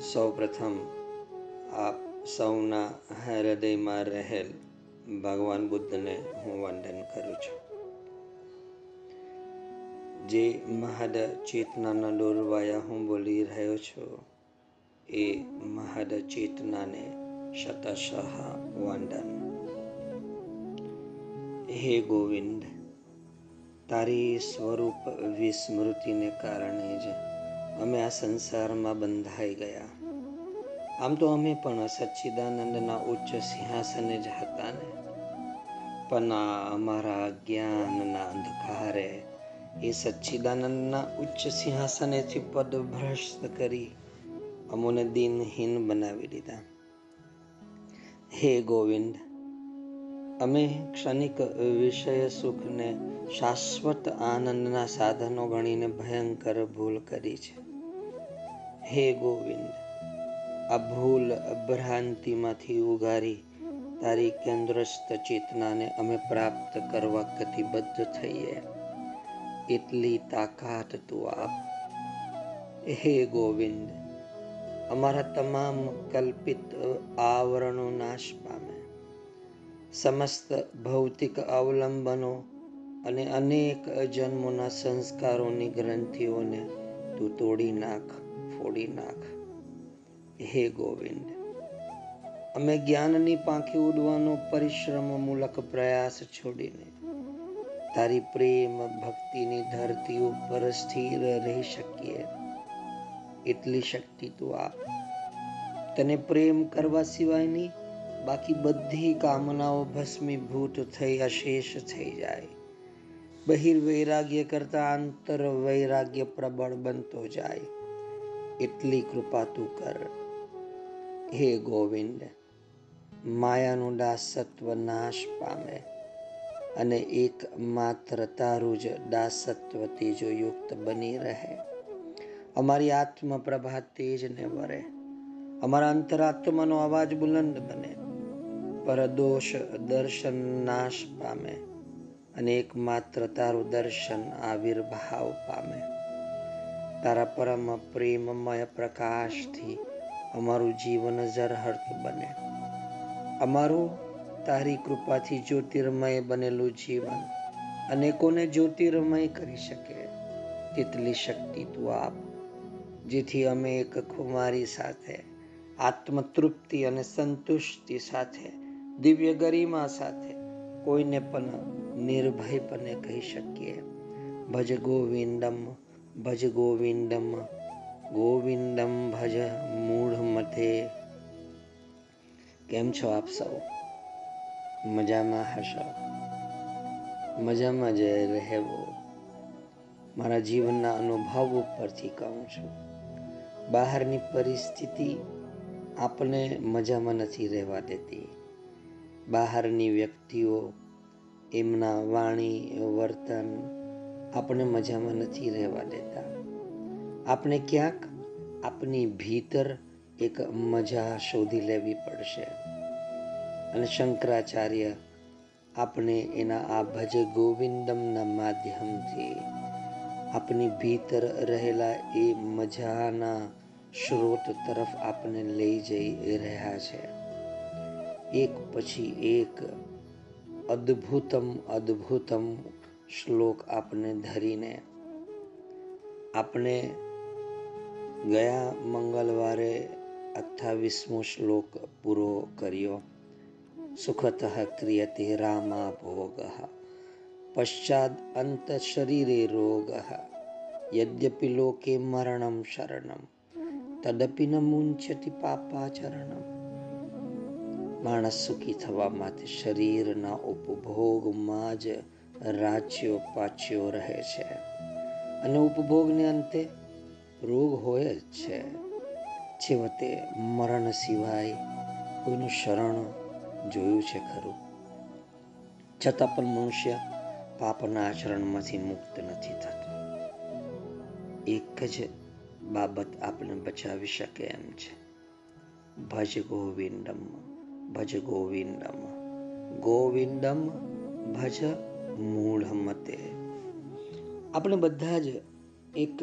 સૌપ્રથમ આપ સૌના હૃદયમાં રહેલ ભગવાન બુદ્ધને હું વંદન કરું છું. જે મહદ ચેતનાના ડોરવાયા હું બોલી રહ્યો છું, એ મહદ ચેતનાને શતશઃ વંદન. હે ગોવિંદ, તારી સ્વરૂપ વિસ્મૃતિને કારણે જ અમે આ સંસારમાં બંધાઈ ગયા. આમ તો અમે પણ સચ્ચિદાનંદના ઉચ્ચ સિંહાસને જ હતા ને. પણ અમારા જ્ઞાનના અંધકારે એ સચ્ચિદાનંદના ઉચ્ચ સિંહાસનેથી પદભ્રષ્ટ કરી અમોને દિનહીન બનાવી દીધા. હે ગોવિંદ, અમે ક્ષણિક વિષય સુખને શાશ્વત આનંદના સાધનો ગણીને ભયંકર ભૂલ કરી છે. હે ગોવિંદ, આ ભૂલ ભ્રાંતિમાંથી ઉગારી તારી કેન્દ્રસ્થ ચેતનાને અમે પ્રાપ્ત કરવા કતિબદ્ધ થઈએ. એટલી તાકાત તું આપ. હે ગોવિંદ, અમારા તમામ કલ્પિત આવરણો નાશ પામે. સમસ્ત ભૌતિક અવલંબનો અને અનેક જન્મોના સંસ્કારોની ગ્રંથિઓને તું તોડી નાખ. ફોડી નાખ. હે ગોવિંદ, અમે જ્ઞાનની પાંખી ઉડવાનો પરિશ્રમ મૂલક પ્રયાસ છોડીને તારી પ્રેમ ભક્તિની ધરતી ઉપર સ્થિર રહી શકીએ. એટલી શક્તિ તું આપ. તને પ્રેમ કરવા સિવાયની બાકી બધી કામનાઓ ભસ્મીભૂત થઈ અશેષ થઈ જાય. બહિર વૈરાગ્ય કરતા આંતર વૈરાગ્ય પ્રબળ બનતો જાય. એટલી કૃપા તું કર. હે ગોવિંદ, માયાનું દાસત્વ નાશ પામે અને એક માત્ર તારું જ દાસત્વ તેજો યુક્ત બની રહે. અમારી આત્મ પ્રભા તેજને વરે. અમારા અંતરાત્માનો અવાજ બુલંદ બને. પરદોષ દર્શન નાશ પામે અને એકમાત્ર તારું દર્શન આવિર્ભાવ પામે. તારા પરમ પ્રેમમય પ્રકાશથી અમારું જીવન ઝરહર્ત બને. અમારું તારી કૃપાથી જ્યોતિર્મય બનેલું જીવન અનેકોને જ્યોતિર્મય કરી શકે તેટલી શક્તિ તું આપ, જેથી અમે એક ખુમારી સાથે, આત્મતૃપ્તિ અને સંતુષ્ટિ સાથે, દિવ્ય ગરિમા સાથે કોઈને પણ નિર્ભયપણે કહી શકીએ. ભજ ગોવિંદમ ભજ ગોવિંદમ ગોવિંદમ ભજ મૂઢ મથે કેમ છો આપ સૌ? મજામાં હશો? મજામાં જ રહેવો. મારા જીવનના અનુભવ ઉપરથી કહું છું. બહારની પરિસ્થિતિ આપણે મજામાં નથી રહેવા દેતી. બહારની વ્યક્તિઓ, એમના વાણી, વર્તન આપણે મજામાં નથી રહેવા દેતા. આપણે ક્યાંક આપની ભીતર એક મજા શોધી લેવી પડશે. અને શંકરાચાર્ય આપણે એના આ ભજ ગોવિંદમના માધ્યમથી આપની ભીતર રહેલા એ મજાના સ્ત્રોત તરફ આપણે લઈ જઈ રહ્યા છે. એક પછી એક અદ્ભુતમ અદ્ભુતમ શ્લોક આપને ધરીને આપણે ગયા મંગળવારે અઠ્ઠાવીસમો શ્લોક પૂરો કર્યો. સુખત ક્રિયતે રામા ભોગ, પશ્ચાદ અંત શરીરે રોગ, યદ્યપિ લોકે મરણમ શરણમ, તદપિ ન મુંચતી પાપાચરણમ માણસ સુખી થવા માટે શરીરના ઉપભોગમાં જ રાજ્યો પાચ્યો રહે છે. અને ઉપભોગને અંતે રોગ હોય જ છે. છેવટે મરણ સિવાય કોઈનું શરણ જોયું છે ખરું. છતાં પણ મનુષ્ય પાપના આચરણમાંથી મુક્ત નથી થતો. એક જ બાબત આપણે બચાવી શકે એમ છે. ભજ ગોવિંદમ ભજ ગોવિંદમ. ગોવિંદમ ભજ મૂઢ મતે આપણે બધા જ એક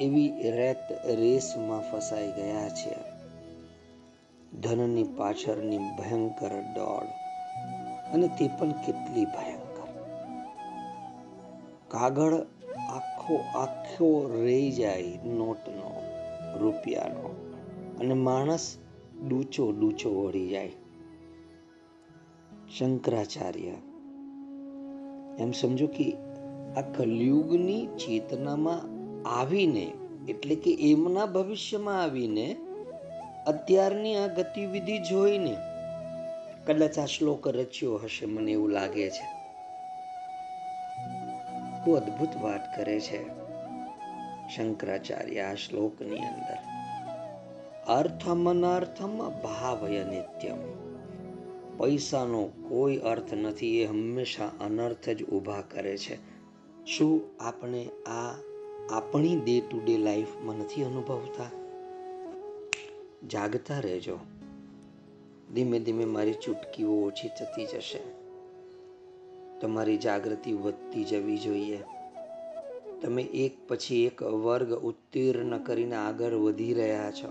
એવી રેત રેસમાં ફસાઈ ગયા છે ધનની પાછળની ભયંકર દોડ અને તે પણ કેટલી ભયંકર. કાગળ આખો આખો રહી જાય નોટનો, રૂપિયાનો અને માણસ ડૂચો ડૂચો વળી જાય. શંકરાચાર્ય એમ સમજો કે આ કલયુગની ચેતનામાં આવીને, એટલે કે એમના ભવિષ્યમાં આવીને, અત્યારની આ ગતિવિધિ જોઈને કદાચ આ શ્લોક રચ્યો હશે, મને એવું લાગે છે. બહુ અદ્ભુત વાત કરે છે શંકરાચાર્ય આ શ્લોકની અંદર. અર્થમનાર્થમ ભાવય નિત્યમ. પૈસાનો કોઈ અર્થ નથી, એ હંમેશા અનર્થ જ ઊભા કરે છે. શું આપણે આ આપણી ડે ટુ ડે લાઈફમાં નથી અનુભવતા? જાગતા રહેજો. ધીમે ધીમે મારી ચૂટકીઓ ઓછી થતી જશે. તમારી જાગૃતિ વધતી જવી જોઈએ. તમે એક પછી એક વર્ગ ઉત્તીર્ણ કરીને આગળ વધી રહ્યા છો.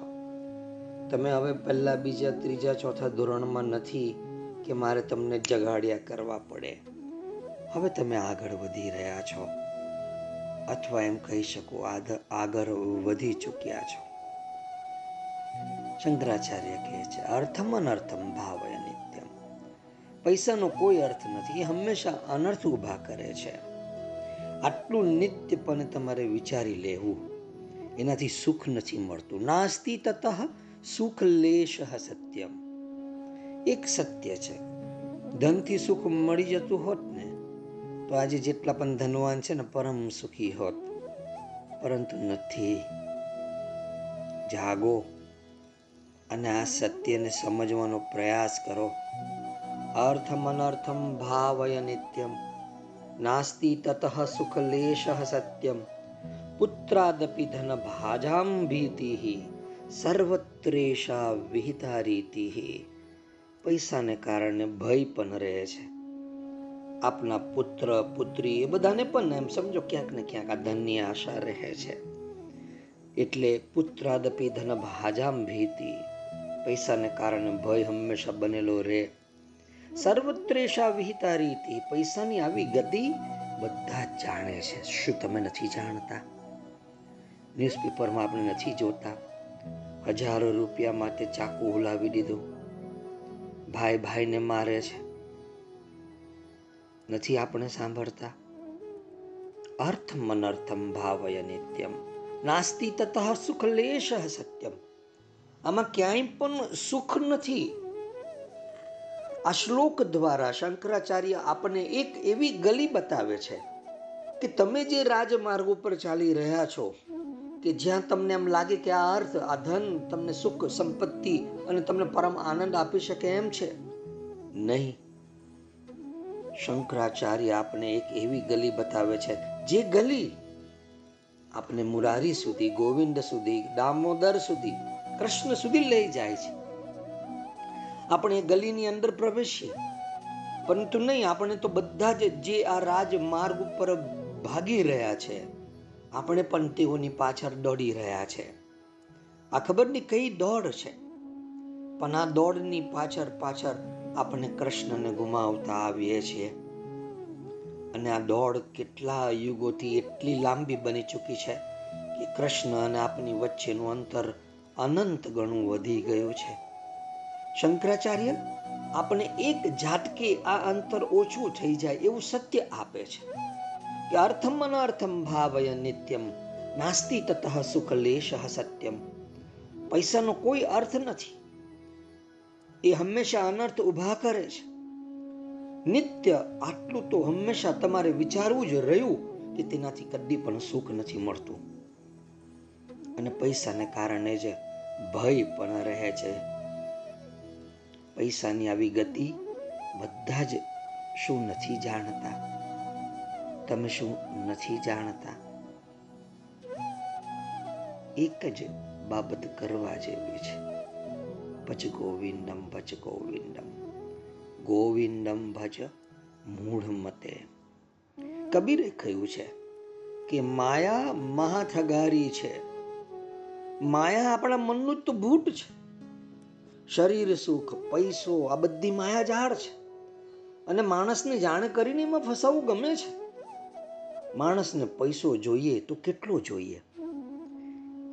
તમે હવે પહેલાં બીજા, ત્રીજા, ચોથા ધોરણમાં નથી કે મારે તમને જગાડ્યા કરવા પડે. હવે તમે આગળ વધી રહ્યા છો. અથવા એમ કહી શકો આગળ વધી ચૂક્યા છો. શંકરાચાર્ય કહે છે, અર્થમ અનર્થમ ભાવય નિત્યમ. પૈસાનો કોઈ અર્થ નથી, એ હંમેશા અનર્થ ઊભા કરે છે. આટલું નિત્યપણે તમારે વિચારી લેવું. એનાથી સુખ નથી મળતું. નાસ્તિ તતઃ સુખ લેશ સત્યમ. એક સત્ય છે. ધનથી સુખ મળી જતું હોત ને, તો આજે જેટલા પણ ધનવાન છે ને, પરમ સુખી હોત. પરંતુ નથી. જાગો અને આ સત્યને સમજવાનો પ્રયાસ કરો. અર્થમ અનર્થમ ભાવય નિત્યમ, નાસ્તિ તતઃ સુખ લેશ સત્યમ, પુત્રાદપી ધન ભાજામ ભીતિ, સર્વત્રેષા વિહિતા રીતિ. પૈસાને કારણે ભય પણ રહે છે. આપના પુત્ર, પુત્રી એ બધાને પણ એમ સમજો ક્યાંક ને ક્યાંક આ ધનની આશા રહે છે. એટલે પુત્રાદપી ધન ભાજામ ભીતિ. પૈસાને કારણે ભય હંમેશા બનેલો રહે. સર્વત્રેષા વિહિતા રીતિ પૈસાની આવી ગતિ બધા જ જાણે છે. શું તમે નથી જાણતા? ન્યૂઝપેપરમાં આપણે નથી જોતા. હજારો રૂપિયા માટે ચાકુ હુલાવી દીધું. ભાઈ ભાઈને મારે છે. નથી આપણે સાંભળતા? અર્થમ અનર્થમ ભાવય નિત્યમ. નાસ્તિ તતઃ સુખ લેશ સત્યમ. આમાં ક્યાંય પણ સુખ નથી. આ શ્લોક દ્વારા શંકરાચાર્ય આપણને એક એવી ગલી બતાવે છે કે તમે જે રાજમાર્ગ ઉપર ચાલી રહ્યા છો કે જ્યાં તમને એમ લાગે કે આ અર્થ, આ ધન તમને સુખ, સંપત્તિ અને તમને પરમ આનંદ આપી શકે એમ છે? નહીં. શંકરાચાર્ય આપણે એક એવી ગલી બતાવે છે, જે ગલી આપણે મુરારી સુધી, ગોવિંદ સુધી, દામોદર સુધી, કૃષ્ણ સુધી લઈ જાય છે. આપણે ગલીની અંદર પ્રવેશીએ. પરંતુ નહીં, આપણે તો બધા જ જે આ રાજમાર્ગ ઉપર ભાગી રહ્યા છે. આપણે પણ તેઓની પાછળ દોડી રહ્યા છે. આ ખબર નહીં કઈ દોડ છે? પણ આ દોડની પાછળ પાછળ આપણે કૃષ્ણને ગુમાવતા આવીએ છીએ. અને આ દોડ કેટલા યુગોથી એટલી લાંબી બની ચૂકી છે કે કૃષ્ણ અને આપની વચ્ચેનું અંતર અનંત ગણું વધી ગયું છે. શંકરાચાર્ય, આપણે એક જાતકે આ અંતર ઓછું થઈ જાય એવું સત્ય આપે છે. કે અર્થમ અનર્થમ ભાવય નિત્યમ નાસ્તિ તતઃ સુખલેશ સત્યમ પૈસાનો કોઈ અર્થ નથી એ હંમેશા અનર્થ ઊભા કરે છે નિત્ય આટલું તો હંમેશા તમારે વિચારવું જ રહ્યું કે તેનાથી કદી પણ સુખ નથી મળતું અને પૈસાને કારણે જ ભય પણ રહે છે પૈસાની આવી ગતિ બધા જ શું નથી જાણતા તમે શું નથી જાણતા? એક જ બાબત કરવા જેવી છે. ભજ ગોવિંદમ ભજ ગોવિંદમ. ગોવિંદમ ભજ મૂઢ મતે. કબીરે કહ્યું છે કે માયા મહાથગારી છે. માયા આપણા મનનું તો ભૂટ છે. શરીર સુખ, પૈસો આ બધી માયા ઝાડ છે. અને માણસને જાણ કરીને એમાં ફસાવવું ગમે છે. માણસને પૈસો જોઈએ તો કેટલો જોઈએ?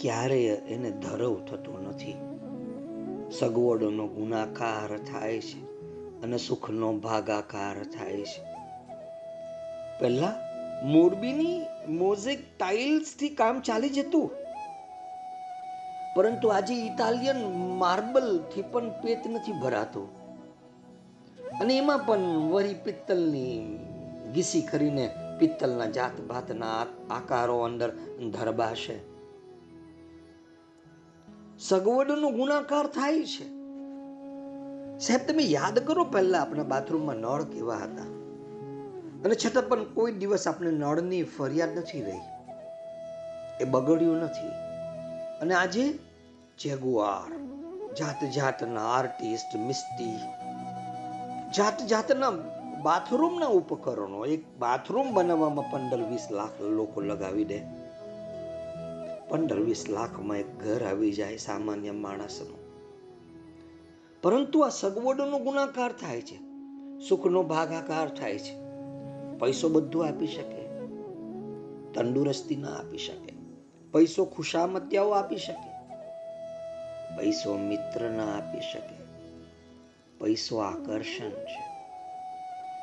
ક્યારેય એને ધરવ થતો નથી. સગવડોનો ગુણાકાર થાય છે અને સુખનો ભાગાકાર થાય છે. પહેલા મોરબીની મોઝેક ટાઇલ્સથી કામ ચાલી જતું. પરંતુ આજે ઇટાલિયન માર્બલથી પણ પેટ નથી ભરાતો. અને એમાં પણ વરી પિત્તલની ઘીસી કરીને પિત્તલના જાત ભાતના આકારો અંદર ધરબાશે. સગવડનો ગુણાકાર થાય છે. સાહેબ, તમે યાદ કરો પહેલા આપણા બાથરૂમમાં નળ કેવા હતા? અને છતાં પણ કોઈ દિવસ આપણે નળની ફરિયાદ નથી રહી. એ બગડ્યું નથી. અને આજે જેગુઆર જાત જાતના આર્ટિસ્ટ મિસ્ટી જાત જાતના બાથરૂમના ઉપકરણો, એક બાથરૂમ બનાવવામાં પંદર વીસ લાખ લોકો લગાવી દે. પંદર વીસ લાખમાં એક ઘર આવી જાય સામાન્ય માણસનું. પરંતુ આ સગવડનો ગુણાકાર થાય છે, સુખનો ભાગાકાર થાય છે. પૈસો બધું આપી શકે, તંદુરસ્તી ના આપી શકે, પૈસો ખુશામત્યાઓ આપી શકે, પૈસો મિત્ર ના આપી શકે, પૈસો આકર્ષણ છે.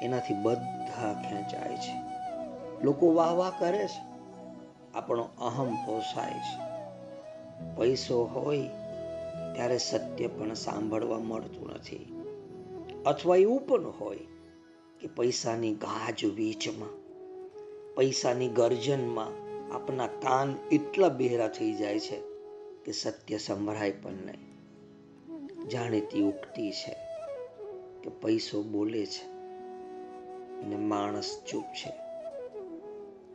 એનાથી બધા ખેંચાય છે. લોકો વાહ વાહ કરે છે. આપણો અહમ પોસાય છે. પૈસો હોય ત્યારે સત્ય પણ સાંભળવા મળતું નથી. અથવા એવું પણ હોય કે પૈસાની ગાજ વીચમાં પૈસાની ગર્જનમાં આપણા કાન એટલા બહેરા થઈ જાય છે કે સત્ય સંભળાય પણ નહીં. જાણીતી ઉક્તિ છે કે પૈસો બોલે છે. અને માણસ ચૂપ છે.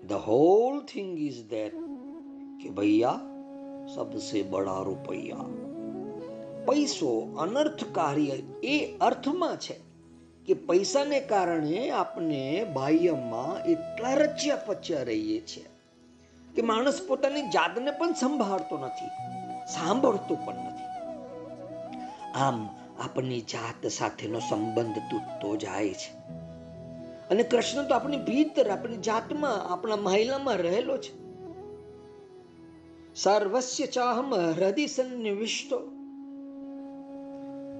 The whole thing is that કે ભૈયા સબસે બડા રૂપૈયા. પૈસો અનર્થકારી એ અર્થમાં છે કે પૈસાને કારણે આપણે બાહ્યમાં એટલા રચ્યા પચ્યા રહીએ છીએ કે માણસ પોતાની જાતને પણ સંભાળતો નથી, સાંભળતો પણ નથી. આમ આપણી જાત સાથેનો સંબંધ તૂટતો જાય છે. અને કૃષ્ણ તો આપણી ભીતર, આપણી જાતમાં, આપણા મહિલામાં રહેલો છે. સર્વસ્ય ચાહમ હૃદય સન્નિવિષ્ટો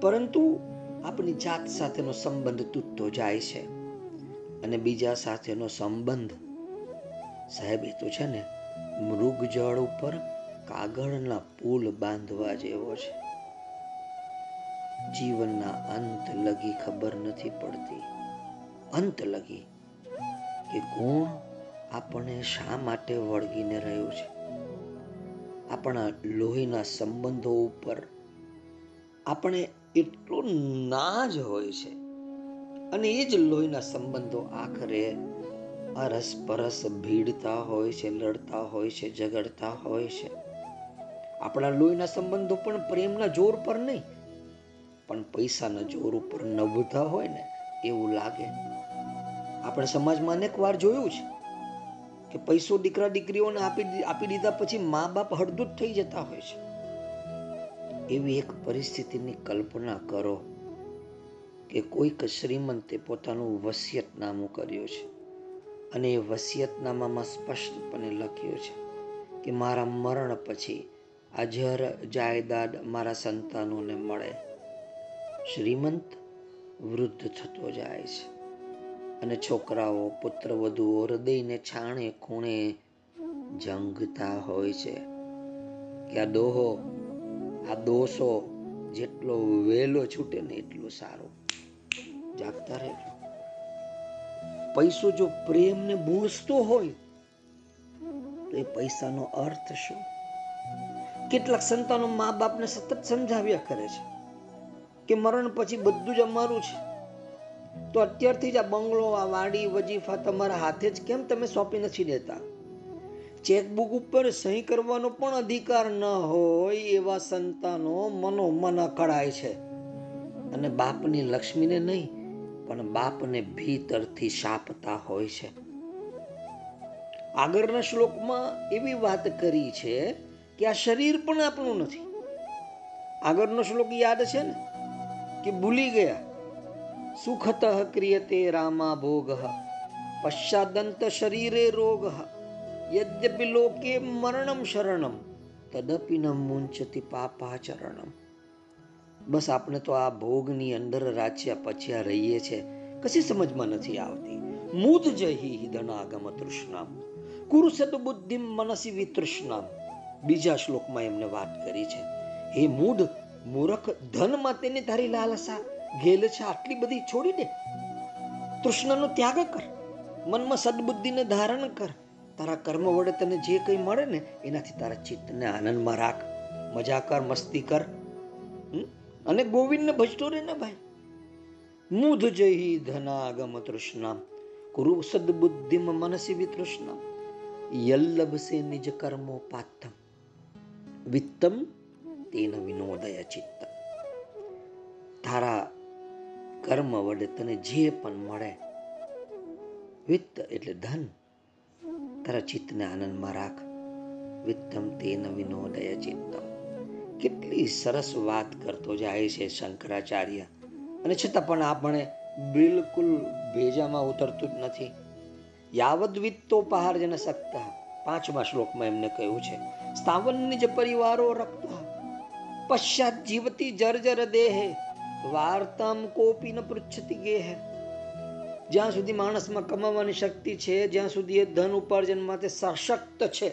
પરંતુ આપણી જાત સાથેનો સંબંધ તૂટતો જાય છે અને બીજા સાથેનો સંબંધ, સાહેબ, એ તો છે ને, મૃગ જળ ઉપર કાગળના પુલ બાંધવા જેવો છે. જીવનના અંત લગી ખબર નથી પડતી. અંત લગી કે કોણ આપણે શા માટે વળગીને રહ્યું છે? આપણા લોહીના સંબંધો ઉપર આપણે એટલો જ હોય છે અને એ જ લોહીના સંબંધો આખરે અરસ પરસ ભીડતા હોય છે, લડતા હોય છે, ઝઘડતા હોય છે. આપણા લોહીના સંબંધો પણ પ્રેમના જોર પર નહીં, પણ પૈસાના જોર ઉપર નભતા હોય ને એવું લાગે. આપણે સમાજમાં અનેક વાર જોયું છે કે પૈસો દીકરા દીકરીઓને આપી આપી દીધા પછી મા બાપ હળદૂત થઈ જતા હોય છે. એવી એક પરિસ્થિતિની કલ્પના કરો કે કોઈક શ્રીમંતે પોતાનું વસિયતનામું કર્યું છે અને એ વસિયતનામામાં સ્પષ્ટપણે લખ્યું છે કે મારા મરણ પછી આ જાયદાદ મારા સંતાનોને મળે. શ્રીમંત વૃદ્ધ થતો જાય છે. અને છોકરાઓ, પુત્ર, વધુઓ હૃદયને છાણે, ખૂણે જંગતા હોય છે. કે આ દોહો, આ દોષો જેટલો વહેલો છૂટે ને એટલું સારું. જાગતા રહેજો પૈસો જો પ્રેમને ભૂંસતો હોય, તો એ પૈસાનો અર્થ શું? કેટલાક સંતાનો મા બાપને સતત સમજાવ્યા કરે છે કે મરણ પછી બધું જ અમારું છે. તો અત્યારથી જ આ બંગલો, આ વાડી, વજીફા તમારા હાથે જ કેમ તમે સોંપી નથી દેતા? ચેકબુક ઉપર સહી કરવાનો પણ અધિકાર ન હોય એવા સંતાનો મનોમન અકળાય છે. અને બાપની લક્ષ્મીને નહીં, પણ બાપને ભીતરથી શાપતા હોય છે. આગળના શ્લોકમાં એવી વાત કરી છે કે આ શરીર પણ આપણું નથી. આગળનો શ્લોક યાદ છે ને? કે ભૂલી ગયા. સુખત ક્રિયતે રામા ભોગ પશ્ચાદંત શરીરે રોગ યદ્યપિ લોકે મરણમ શરણમ તદપિ ન મુંચતિ પાપાચરણમ બસ આપણે તો આ ભોગની અંદર રાચ્યા પછ્યા રહીએ છે, કશી સમજમાં નથી આવતી. મૂદ જહી હિદનાગમ તૃષ્ણામ કુરુ સદબુદ્ધિ મનસી વિતૃષ્ણામ. બીજા શ્લોકમાં એમને વાત કરી છે, હે મૂઢ, મૂરખ, ધન તેની તારી લાલસા ઘેલ છે આટલી બધી છોડી દે તૃષ્ણનો ત્યાગ કર. મનમાં સદબુદ્ધિને ધારણ કર. તારા કર્મ વડે તને જે કંઈ મળે ને, એનાથી તારા ચિત્તને આનંદમાં રાખ. મજા કર, મસ્તી કર. અને ગોવિંદને ભજતો રે ને ભાઈ. મૂધ જઈ ધનાગમ તૃષ્ણામ. કુરુ સદબુદ્ધિમ મનસી વિતૃષ્ણામ. યલ્લભસે નિજ કર્મો પાત્તમ. વિત્તમ તેન વિનોદય ચિત્ત તારા કર્મ વડે તને જે પણ મળે, વિત્ત એટલે ધન, તારા ચિત્તને આનંદમાં રાખ. વિત્તમ તેન વિનોદય ચિત્તમ. કેટલી સરસ વાત કરતો જાય છે શંકરાચાર્ય. અને છતાં પણ આપણે બિલકુલ ભેજામાં ઉતરતું જ નથી. યાવદ વિત્તોપહાર જેને સક્તા. પાંચમા શ્લોકમાં એમને કહ્યું છે સ્થાવનની જ પરિવારો રખતા પશ્ચાત જીવતી જર્જર દેહે. વાર્તામ કોપી ન પૃચ્છતી ગેહ. જ્યાં સુધી માણસમાં કમાવાની શક્તિ છે, જ્યાં સુધી એ ધન ઉપાર્જન માટે સશક્ત છે,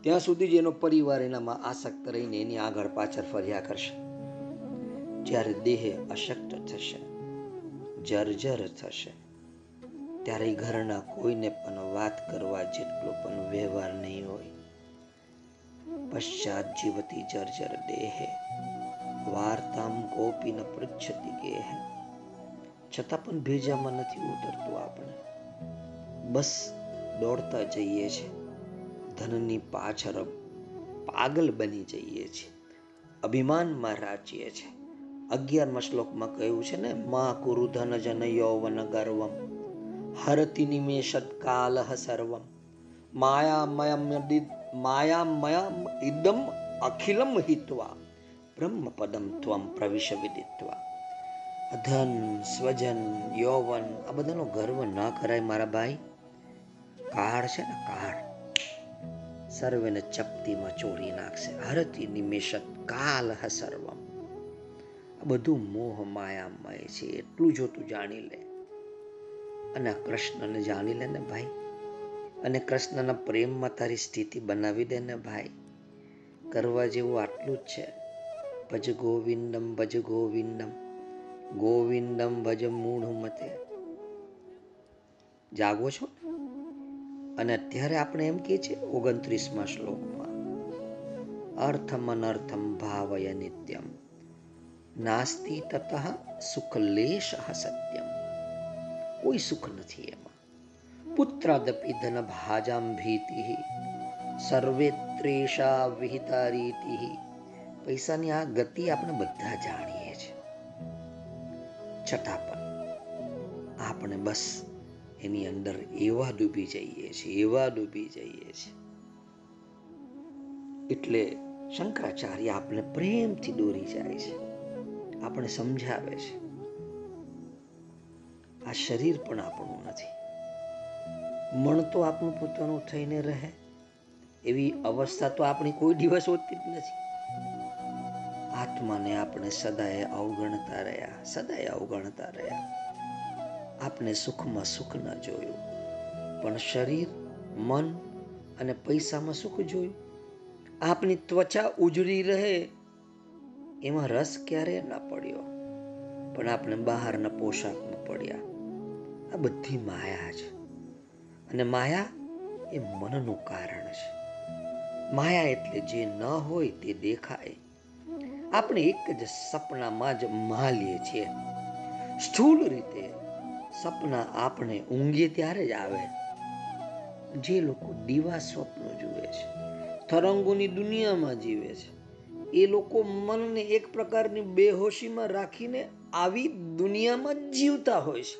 ત્યાં સુધી જ એનો પરિવાર એનામાં આસક્ત રહીને એની આગળ પાછળ ફર્યા કરશે. જ્યારે દેહ અશક્ત થશે, જર્જર થશે, ત્યારે ઘરના કોઈને પણ વાત કરવા જેટલો પણ વ્યવહાર નહીં હોય. પશ્ચાત જીવતી જર્જર દેહે વાર્તામ કોપી ન પૃચ્છતી ગેહ. છતાં પણ ભેજામાં નથી ઉતરતું આપણે. બસ દોડતા જઈએ છે. ધનની પાછળ પાગલ બની જઈએ છીએ અભિમાનમાં રાચીએ છે. અગિયારમાં શ્લોકમાં કહ્યું છે ને, મા કુરુ ધન જન યૌવન ગર્વમ. હરતિ નિમેષત કાલ સર્વમ. માયામયમ માયામયમ ઇદમ અખિલમ હિત્વા. બ્રહ્મ પદમ ત્વમ પ્રવિશ વિદિત્વા ધન સ્વજન યૌવન આ બધાનો ગર્વ ન કરાય મારા ભાઈ કાળ છે ને કાળ સર્વેને ચપટીમાં ચોરી નાખશે હરતી નિમેષત કાલ સર્વમ આ બધું મોહ માયામય છે એટલું જો તું જાણી લે અને આ કૃષ્ણને જાણી લે ને ભાઈ અને કૃષ્ણના પ્રેમમાં તારી સ્થિતિ બનાવી દે ને ભાઈ કરવા જેવું આટલું જ છે ભજ ગોવિંદમ ભજ ગોવિંદમ. ગોવિંદમ ભજ મૂઢ મતે જાગો છો? અને અત્યારે આપણે એમ કે છે ઓગણત્રીસમાં શ્લોકમાં અર્થમ અનર્થમ ભાવય નિત્યમ. નાસ્તિ તત સુખલેશ સત્યમ. કોઈ સુખ નથી એમાં. પુત્રાદપી ધન ભાજામ ભીતિ. સર્વેત્રેષા વિહિતા રીતિ પૈસાની આ ગતિ આપણે બધા જાણીએ છીએ. છતાં પણ આપણે બસ એની અંદર એવા ડૂબી જઈએ છીએ, એવા ડૂબી જઈએ છીએ. એટલે શંકરાચાર્ય આપણે પ્રેમથી દોરી જાય છે. આપણે સમજાવે છે. આ શરીર પણ આપણું નથી. મન તો આપણું પોતાનું થઈને રહે. એવી અવસ્થા તો આપણી કોઈ દિવસ હોતી જ નથી. આત્માને આપણે સદાય અવગણતા રહ્યા, સદાય અવગણતા રહ્યા. આપણે સુખમાં સુખ ન જોયું, પણ શરીર, મન અને પૈસામાં સુખ જોયું. આપની ત્વચા ઉજળી રહે, એમાં રસ ક્યારે ના પડ્યો, પણ આપણે બહારના પોશાકમાં પડ્યા. આ બધી માયા છે, અને માયા એ મનનું કારણ છે. માયા એટલે જે ન હોય તે દેખાય. આપણે એક જ સપનામાં જ માલીએ છીએ. સ્થૂળ રીતે સપના આપણે ઊંઘીએ ત્યારે જ આવે. જે લોકો દીવા સ્વપ્નો જુએ છે, તરંગોની દુનિયામાં જીવે છે, એ લોકો મનને એક પ્રકારની બેહોશીમાં રાખીને આવી દુનિયામાં જીવતા હોય છે.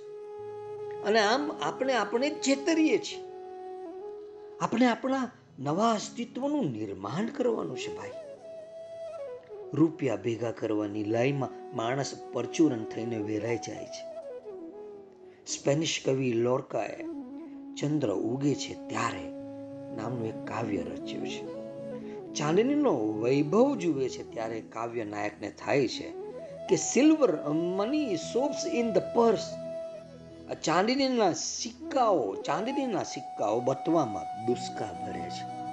અને આમ આપણે આપણે ચેતરીએ છીએ. આપણે આપણા નવા અસ્તિત્વનું નિર્માણ કરવાનું છે ભાઈ. રૂપિયા ભેગા કરવાની લાઈમાં માણસ પરચુરણ થઈને વેરાઈ જાય છે. સ્પેનિશ કવિ લોર્કાએ ચંદ્ર ઉગે છે ત્યારે નામનું એક કાવ્ય રચ્યું છે. ચાંદનીનો વૈભવ જુએ છે ત્યારે કાવ્ય નાયકને થાય છે કે silver money sops in the purse ચાંદીના સિક્કાઓ ચાંદીના સિક્કાઓ બતવામાં દુષ્કા ભરે છે.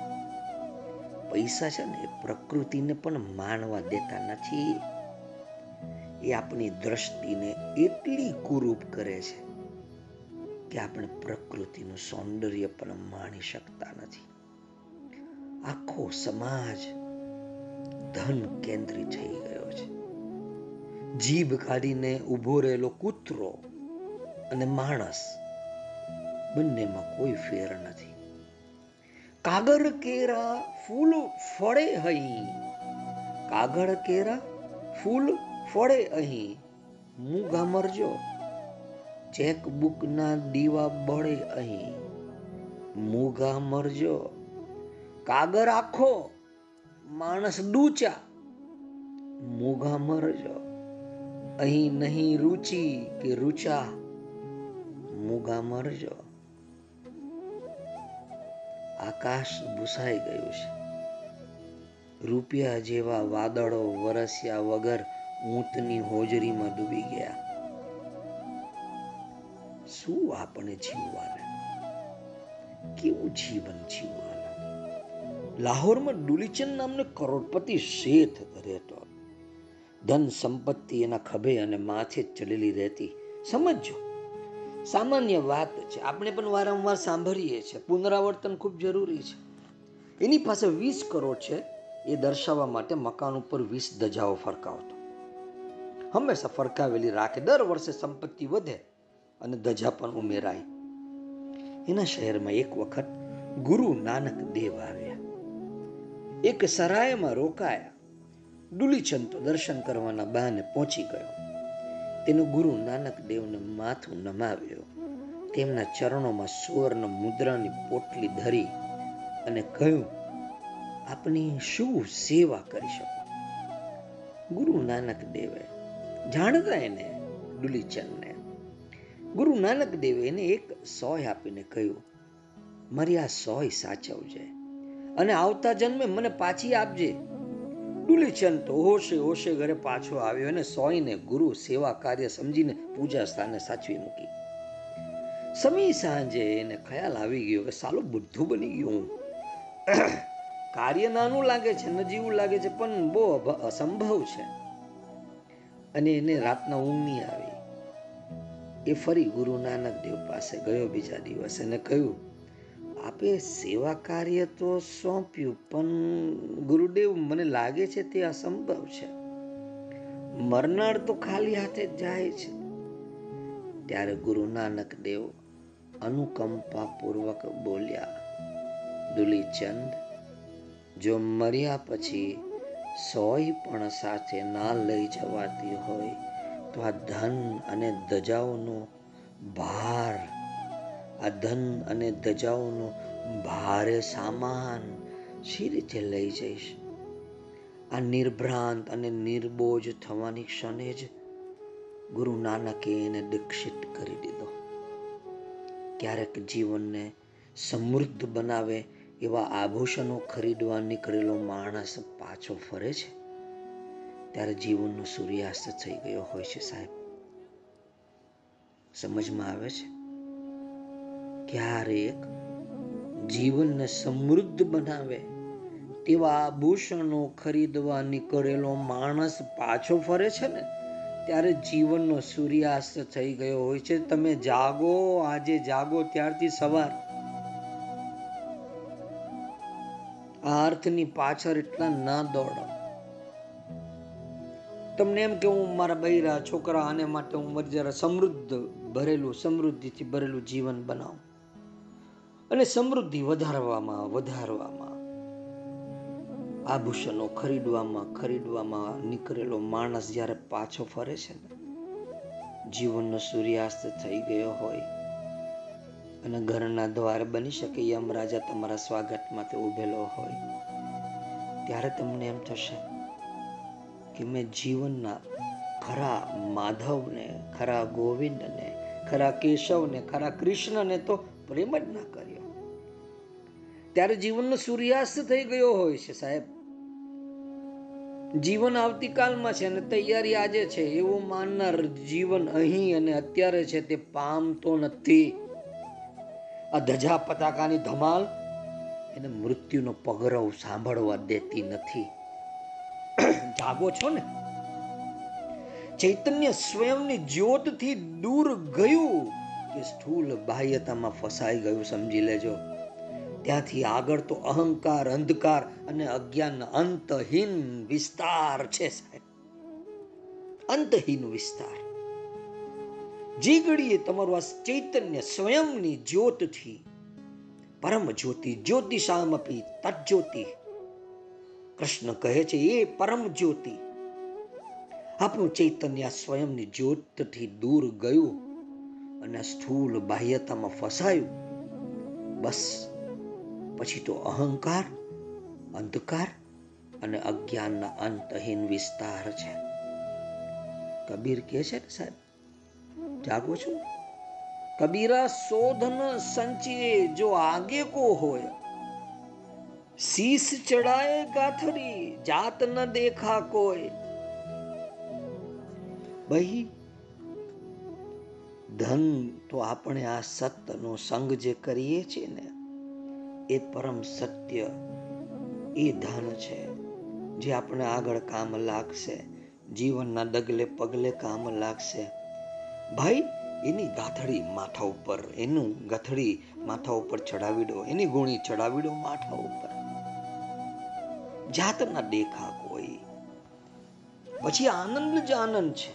પૈસા છે ને એ પ્રકૃતિને પણ માણવા દેતા નથી. એ આપણી દ્રષ્ટિને એટલી કુરૂપ કરે છે કે આપણે પ્રકૃતિનું સૌંદર્ય પણ માણી શકતા નથી. આખો સમાજ ધન કેન્દ્રિત થઈ ગયો છે. જીભ કાઢીને ઊભો રહેલો કૂતરો અને માણસ બંનેમાં કોઈ ફેર નથી. કાગળ કેરા ફૂલ ફળે અહીં. કાગળ કેરા ફૂલ ફળે અહીં. મૂગા મરજો ચેકબુકના દીવા બળે અહીં. મૂગા મરજો કાગર આખો, માણસ ડૂચા. મૂગા મરજો અહીં નહીં રુચિ કે રૂચા. મૂગા મરજો આકાશ ભૂસાઈ ગયું છે. રૂપિયા જેવા વાદળો વરસ્યા વગર ઊંટની હોજરીમાં ડૂબી ગયા. શું આપણે જીવવાને? કેવું જીવન જીવવાનું? લાહોરમાં ડુલીચંદ નામનો કરોડપતિ શેઠ રહેતો. ધન સંપત્તિ એના ખભે અને માથે ચડેલી રહેતી. સમજો સામાન્ય વાત છે. આપણે પણ વારંવાર સાંભળીએ છીએ. પુનરાવર્તન ખૂબ જરૂરી છે. એની પાસે વીસ કરોડ છે. એ દર્શાવવા માટે મકાન ઉપર વીસ ધજાઓ ફરકાવતો. હંમેશા ફરકાવેલી રાખે. દર વર્ષે સંપત્તિ વધે અને ધજા પણ ઉમેરાય. એના શહેરમાં એક વખત ગુરુ નાનક દેવ આવ્યા. એક સરાયમાં રોકાયા. ડુલીચંદ તો દર્શન કરવાના બહાને પહોંચી ગયો. તેનું ગુરુ નાનક દેવને માથું નમાવ્યો. તેમના ચરણોમાં સુવર્ણ મુદ્રાની પોટલી ધરી અને કહ્યું, આપની શું સેવા કરી શકો? ગુરુ નાનક દેવે, જાણતા એને ડુલીચંદને. ગુરુ નાનક દેવે એને એક સોય આપીને કહ્યું, મારી આ સોય સાચવજે અને આવતા જન્મે મને પાછી આપજે. ડુલીચંદ તો હોશે હોશે ઘરે પાછો આવ્યો અને સોયને ગુરુ સેવા કાર્ય સમજીને પૂજા સ્થાને સાચવી મૂકી. સમી સાંજે એને ખ્યાલ આવી ગયો કે સાલો બુદ્ધું બની ગયું કાર્ય નાનું લાગે છે, નજીવું લાગે છે, પણ બહુ અસંભવ છે. અને એને રાતના ઊંઘ નહીં આવી. એ ફરી ગુરુ નાનક દેવ પાસે ગયો બીજા દિવસે અને કહ્યું આપે સેવા કાર્ય તો સોંપ્યું, પણ ગુરુદેવ મને લાગે છે તે અસંભવ છે. મરનાર તો ખાલી હાથે જ જાય છે. ત્યારે ગુરુ નાનક દેવ અનુકંપા પૂર્વક બોલ્યા, દુલીચંદ, જો મર્યા પછી સોય પણ સાથે ના લઈ જવાતી હોય તો આ ધન અને ધજાઓનો ભાર આ ધન અને ધજાઓનો ભારે સામાન શી રીતે લઈ જઈશ? આ નિર્ભ્રાંત અને નિર્બોજ થવાની ક્ષણે જ ગુરુ નાનકે એને દીક્ષિત કરી દીધો. ક્યારેક જીવનને સમૃદ્ધ બનાવે એવા આભૂષણો ખરીદવા નીકળેલો માણસ પાછો ફરે છે? ત્યારે જીવનનો સૂર્યાસ્ત થઈ ગયો હોય છે સાહેબ. સમજમાં આવે છે? ક્યારેક જીવનને સમૃદ્ધ બનાવે. તેવા આભૂષણો ખરીદવા નીકળેલો માણસ પાછો ફરે છે ને, ત્યારે જીવનનો સૂર્યાસ્ત થઈ ગયો હોય છે. તમે જાગો, આજે જાગો ત્યારથી સવાર. આ અર્થની પાછળ એટલા ના દોડો. તમને એમ કે હું મારા બૈરા છોકરા આને માટે હું જરા સમૃદ્ધ, ભરેલું, સમૃદ્ધિથી ભરેલું જીવન બનાવું. અને સમૃદ્ધિ વધારવામાં વધારવામાં. આભૂષણો ખરીદવામાં ખરીદવામાં નીકળેલો માણસ જ્યારે પાછો ફરે છે ને, જીવનનો સૂર્યાસ્ત થઈ ગયો હોય અને ઘરના દ્વાર બની શકે યમરાજા તમારા સ્વાગત માટે ઉભેલો હોય, ત્યારે તમને એમ થશે કે મેં જીવનના ખરા માધવને, ખરા ગોવિંદને, ખરા કેશવને, ખરા કૃષ્ણને તો પ્રેમ જ ના કર્યો. ત્યારે જીવનનો સૂર્યાસ્ત થઈ ગયો હોય છે, સાહેબ. જીવન આવતીકાલમાં છે અને તૈયારી આજે છે, એવું માનનાર જીવન અહીં અને અત્યારે છે તે પામતો નથી. આ ધજા પતાકાની ધમાલ એને મૃત્યુનો પગરવ સાંભળવા દેતી નથી. જાગો છો ને? ચૈતન્ય સ્વયંની જ્યોતથી દૂર ગયું કે સ્થૂલ બાહ્યતામાં ફસાઈ ગયું, સમજી લેજો. ત્યાંથી આગળ તો અહંકાર, અંધકાર અને અજ્ઞાન અંતહીન વિસ્તાર છે સાહેબ. અંતહીન વિસ્તાર. જે ઘડીએ તમારું આ ચૈતન્ય સ્વયંની જ્યોતથી, પરમ જ્યોતિ જ્યોતિષામપી તજ્યોતિ કૃષ્ણ કહે છે, એ પરમ જ્યોતિ, આપણું ચૈતન્ય સ્વયંની જ્યોતથી દૂર ગયું અને સ્થૂળ બાહ્યતામાં ફસાયું. બસ પછી તો અહંકાર, અંધકાર અને અજ્ઞાનના અંતહીન વિસ્તાર છે. કબીર કહે છે ને સાહેબ, જાગો છો? કબીરા શોધન સંચિએ જો આગે કો હોય, શીશ ચડાય ગાથરી જાત ન દેખા કોઈ. ભાઈ, ધન તો આપણે આ સત્યનો સંગ જે કરીએ છીએ ને એ પરમ સત્ય એ ધન છે, જે આપણે આગળ કામ લાગશે, જીવનના ડગલે પગલે કામ લાગશે. ભાઈ, એની ગાથડી માથા ઉપર, એનું ગાથડી માથા ઉપર ચડાવી દો, એની ગુણી ચડાવી દો માથા ઉપર. જાતના દેખા કોઈ. પછી આનંદ જ આનંદ છે.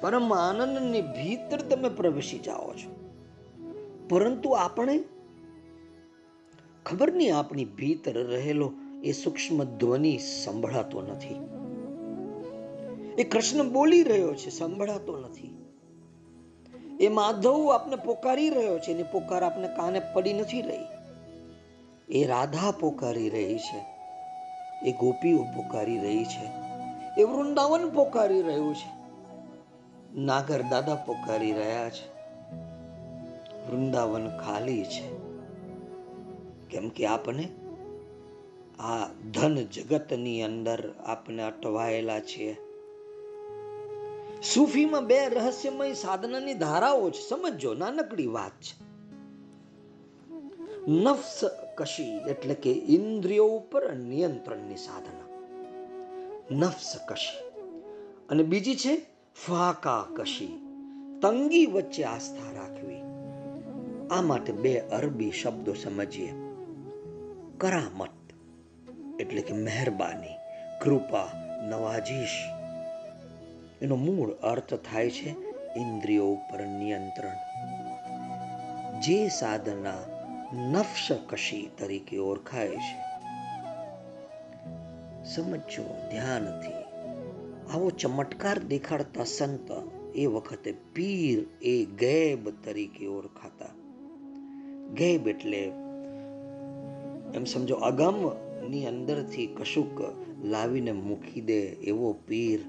પરમ આનંદની ભીતર તમે પ્રવેશી જાઓ છો. પરંતુ આપણે ખબર નહીં આપણી ભીતર રહેલો એ સૂક્ષ્મ ધ્વનિ સંભળાતો નથી. એ કૃષ્ણ બોલી રહ્યો છે, સંભળાતો નથી. એ માધવ આપને પોકારી રહ્યો છે એની પોકાર આપને કાને પડી નથી રહી. એ રાધા પોકારી રહી છે, એ ગોપીઓ પોકારી રહી છે, એ વૃંદાવન પોકારી રહ્યું છે, નાગર દાદા પોકારી રહ્યા છે, વૃંદાવન ખાલી છે. કેમ કે આપણે આ ધન જગતની અંદર આપણે અટવાયેલા છીએ સૂફીમાં બે રહસ્યમય સાધનાની ધારાઓ છે. સમજો નાનકડી વાત છે. નફ્સ કશી એટલે કે ઇન્દ્રિયો ઉપર નિયંત્રણની સાધના. નફ્સ કશી. અને બીજી છે, ફાકા કશી. તંગી વચ્ચે આસ્થા રાખવી. આ માટે બે અરબી શબ્દો સમજીએ. કરામત. એટલે કે મહેરબાની, કૃપા, નવાજીશ. એનો મૂળ અર્થ થાય છે ઇન્દ્રિયો ઉપર નિયંત્રણ. જે સાધના નફ્સ કશી તરીકે ઓળખાય છે. સમજો ધ્યાનથી. આવો ચમત્કાર દેખાડતા સંત એ વખતે પીર એ ગેબ તરીકે ઓળખાતા. ગેબ એટલે એમ સમજો, અગમની અંદરથી કશુંક લાવીને મૂકી દે એવો પીર.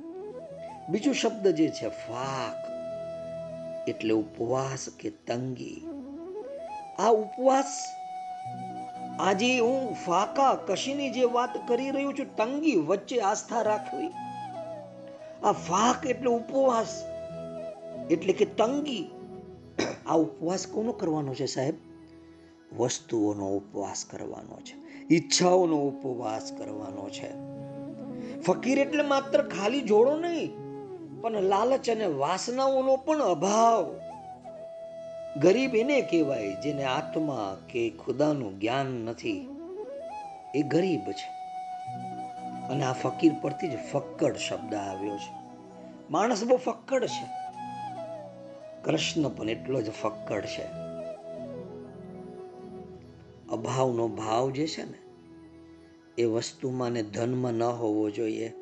બીજો શબ્દ જે છે, ફાક, એટલે ઉપવાસ કે તંગી. આ ઉપવાસ, આજે હું ફાકા કશીની જે વાત કરી રહ્યો છું, તંગી વચ્ચે આસ્થા રાખવી. આ ફાક એટલે ઉપવાસ, એટલે કે તંગી. આ ઉપવાસ કોનો કરવાનો છે સાહેબ? વસ્તુઓનો ઉપવાસ કરવાનો છે, ઈચ્છાઓનો ઉપવાસ કરવાનો છે. ફકીર એટલે માત્ર ખાલી જોડો નહીં, પણ લાલચ અને વાસનાઓનો પણ અભાવ. ગરીબ એને કહેવાય જેને આત્મા કે ખુદાનું જ્ઞાન નથી. એ ગરીબ છે. અને આ ફકીર પરથી જ ફક્કડ શબ્દ આવ્યો છે. માણસ બહુ ફક્કડ છે. કૃષ્ણ પણ એટલો જ ફક્કડ છે. અભાવનો ભાવ જે છે ને, એ વસ્તુમાં ને ધનમાં ન હોવો જોઈએ.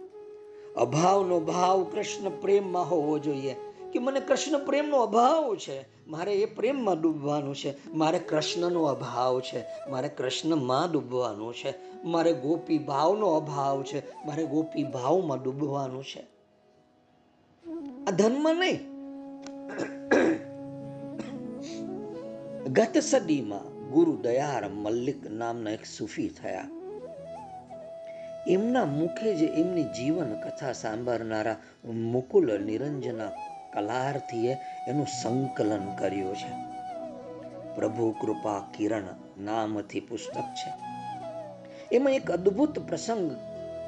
અભાવનો ભાવ કૃષ્ણ પ્રેમમાં હોવો જોઈએ. કે મને કૃષ્ણ પ્રેમનો અભાવ છે, મારે એ પ્રેમમાં ડૂબવાનું છે, મારે કૃષ્ણનો અભાવ છે, મારે કૃષ્ણમાં ડૂબવાનું છે, મારે ગોપી ભાવનો અભાવ છે, મારે ગોપી ભાવમાં ડૂબવાનું છે. આ ધનમાં નહીં. ગત સદીમાં ગુરુ દયાર મલ્લિક નામના એક સૂફી થયા. એમના મુખે જે એમની જીવન કથા સાંભળનારા મુકુલ નિરંજના કલાર્થીએ એનું સંકલન કર્યું છે. પ્રભુ કૃપા કિરણ નામથી પુસ્તક છે. એમાં એક અદ્ભુત પ્રસંગ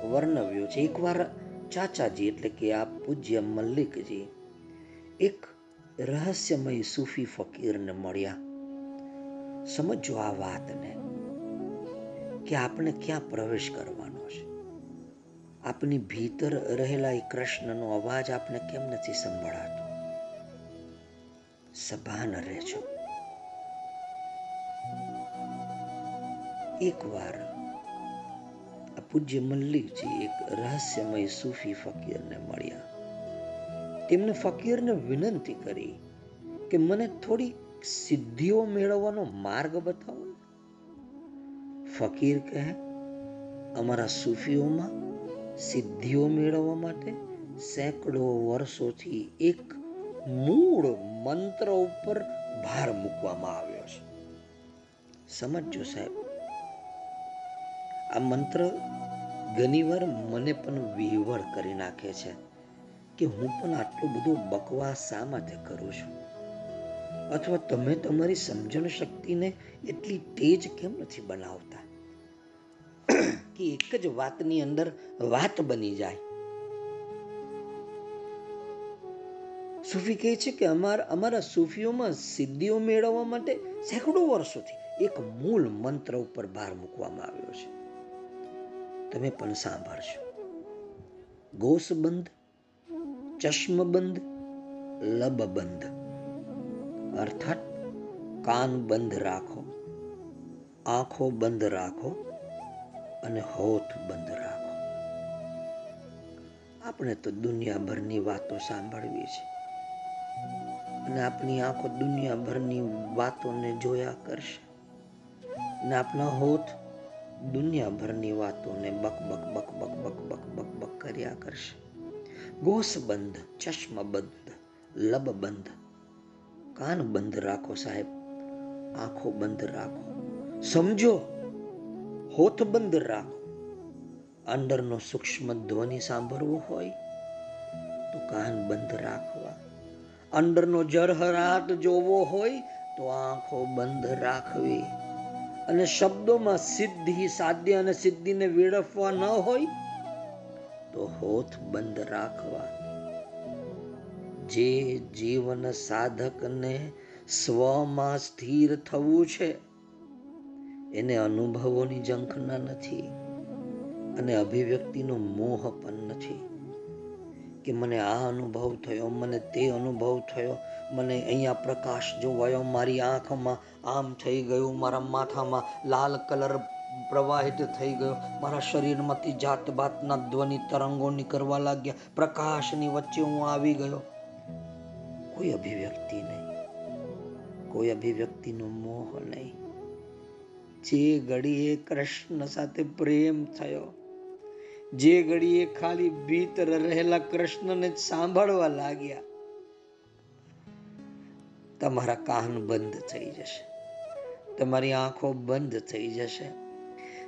વર્ણવ્યો છે. એકવાર ચાચાજી એટલે કે આ પૂજ્ય મલ્લિકજી એક રહસ્યમય સૂફી ફકીરને મળ્યા. સમજો આ વાતને, કે આપણે ક્યાં પ્રવેશ કરવાનો છે. આપની ભીતર રહેલા એ કૃષ્ણનો અવાજ આપને કેમ નથી સંભળાતો? સભાન રહેજો. એકવાર પૂજ્ય મલ્લિકજી એક રહસ્યમય સૂફી ફકીરને મળ્યા. તેમને ફકીરને વિનંતી કરી કે, મને થોડી સિદ્ધિઓ મેળવવાનો માર્ગ બતાવો. ફકીર કહે, અમારા સૂફીઓમાં સિદ્ધિઓ મેળવવા માટે સેંકડો વર્ષોથી એક મૂળ મંત્ર ઉપર ભાર મૂકવામાં આવ્યો છે. સમજો સાહેબ, આ મંત્ર ઘણીવાર મને પણ વિહવળ કરી નાખે છે કે હું પણ આટલો બધો બકવાસ શા માટે કરું છું? અથવા તમે તમારી સમજણ શક્તિને એટલી તેજ કેમ નથી બનાવતા? કે એક જ વાતની અંદર વાત બની જાય. સૂફી કહે છે કે અમારા અમારા સૂફીઓમાં સિદ્ધિઓ મેળવવા માટે સેંકડો વર્ષોથી એક મૂળ મંત્ર ઉપર ભાર મૂકવામાં આવ્યો છે. તમે પણ સાંભળશો. ગોસબંધ, ચશ્મબંધ, લબબંધ. અર્થાત કાન બંધ રાખો, આંખો બંધ રાખો અને હોઠ બંધ રાખો. આપણે તો દુનિયાભરની વાતો સાંભળવી છે અને આપણી આંખો દુનિયાભરની વાતોને જોયા કરશે અને આપણા હોઠ દુનિયાભરની વાતોને બક બક બક બક બક બક બક બક કર્યા કરશે. ગોસબંધ, ચશ્મબંધ, લબબંધ કાન બંધ રાખો સાહેબ? આંખો બંધ રાખો. સમજો? હોઠ બંધ રાખો. અંદરનો સૂક્ષ્મ ધ્વનિ સાંભળવો હોય તો કાન બંધ રાખવા. અંદરનો જરહરાટ જોવો હોય તો આંખો બંધ રાખવી. અને શબ્દોમાં સિદ્ધિ સાધ્ય અને સિદ્ધિને વેડફવા ન હોય તો હોઠ બંધ રાખવા. જે જીવન સાધકને સ્વમાં સ્થિર થવું છે, એને અનુભવોની ઝંખના નથી અને અભિવ્યક્તિનો મોહ પણ નથી કે મને આ અનુભવ થયો, મને તે અનુભવ થયો, મને અહીંયા પ્રકાશ જોવાયો, મારી આંખમાં આમ થઈ ગયું, મારા માથામાં લાલ કલર પ્રવાહિત થઈ ગયો, મારા શરીરમાંથી જાત ભાતના ધ્વનિ તરંગો નીકળવા લાગ્યા, પ્રકાશની વચ્ચે હું આવી ગયો. કોઈ અભિવ્યક્તિ નહીં. કોઈ અભિવ્યક્તિનો મોહ નહીં. જે ઘડીએ કૃષ્ણ સાથે પ્રેમ થયો, જે ઘડીએ ખાલી ભીતર રહેલા કૃષ્ણને સાંભળવા લાગ્યા, તમારા કાન બંધ થઈ જશે. તમારી આંખો બંધ થઈ જશે.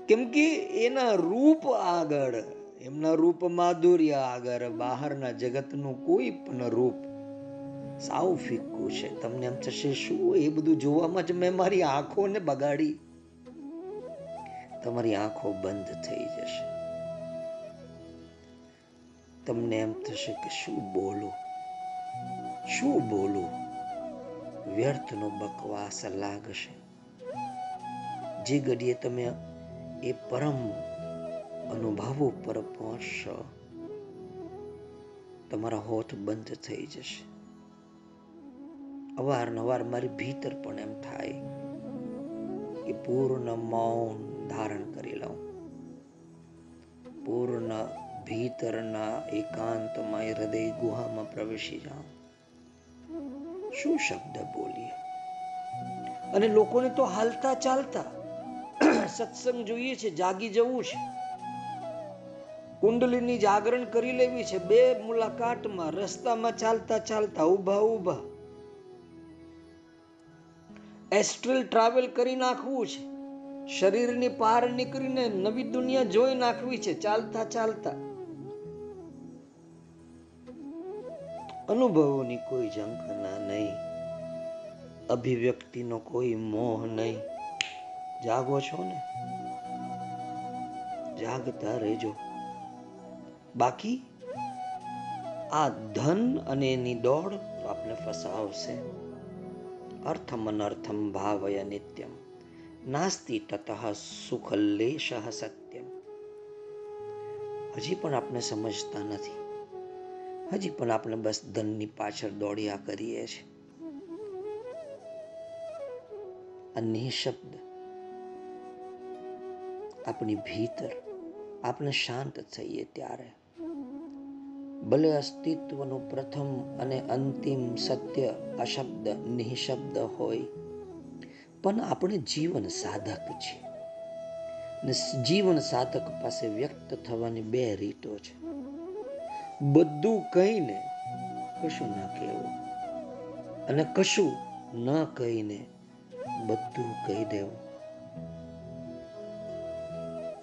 કેમ કે એના રૂપ આગળ, એમના રૂપ માધુર્ય આગળ બહારના જગતનું કોઈ પણ રૂપ સાવ ફિક્કું છે. તમને એમ થશે, શું એ બધું જોવામાં જ મેં મારી આંખોને બગાડી? તમારી આંખો બંધ થઈ જશે. તમને એમ થશે કે, શું બોલું? શું બોલું? વ્યર્થનો બકવાસ લાગશે. જે ઘડીએ તમે એ પરમ અનુભવો પર પહોંચશો, તમારા હોઠ બંધ થઈ જશે. અવારનવાર મારી ભીતર પણ એમ થાય કે પૂર્ણ મૌન ધારણ કરી લઉં. પૂર્ણ ભીતરના એકાંતમાં હૃદય ગુહામાં પ્રવેશી જાઉં. શું શબ્દ બોલીએ? અને લોકોને તો હાલતા ચાલતા સત્સંગ જોઈએ છે, જાગી જવું છે. કુંડલીની જાગરણ કરી લેવી છે, બે મુલાકાતમાં રસ્તામાં ચાલતા ચાલતા ઊભા ઊભા એસ્ટ્રલ ટ્રાવેલ કરી નાખવું છે. શરીરની પાર નીકળીને નવી દુનિયા જોઈ નાખવી છે, ચાલતા ચાલતા. અનુભવોની કોઈ ઝંખના નહીં. અભિવ્યક્તિનો કોઈ મોહ નહીં. જાગો છો ને? જાગતા રહેજો. બાકી આ ધન અને એની દોડ આપને ફસાવશે. અર્થમ અનર્થમ ભાવય નિત્યમ નાસ્તિ તતઃ સુખલેશ સત્યમ હજી પણ આપણે સમજતા નથી। હજી પણ આપણે બસ ધનની પાછળ દોડ્યા કરીએ છીએ આ નિઃશબ્દ આપણી ભીતર આપણે શાંત થઈએ ત્યારે ભલે અસ્તિત્વનું પ્રથમ અને અંતિમ સત્ય અશબ્દ નિઃશબ્દ હોય, પણ આપણે જીવન સાધક છીએ. જીવન સાધક પાસે વ્યક્ત થવાની બે રીતો છે. બધું કહીને કશું ના કહેવું અને કશું ન કહીને બધું કહી દેવું.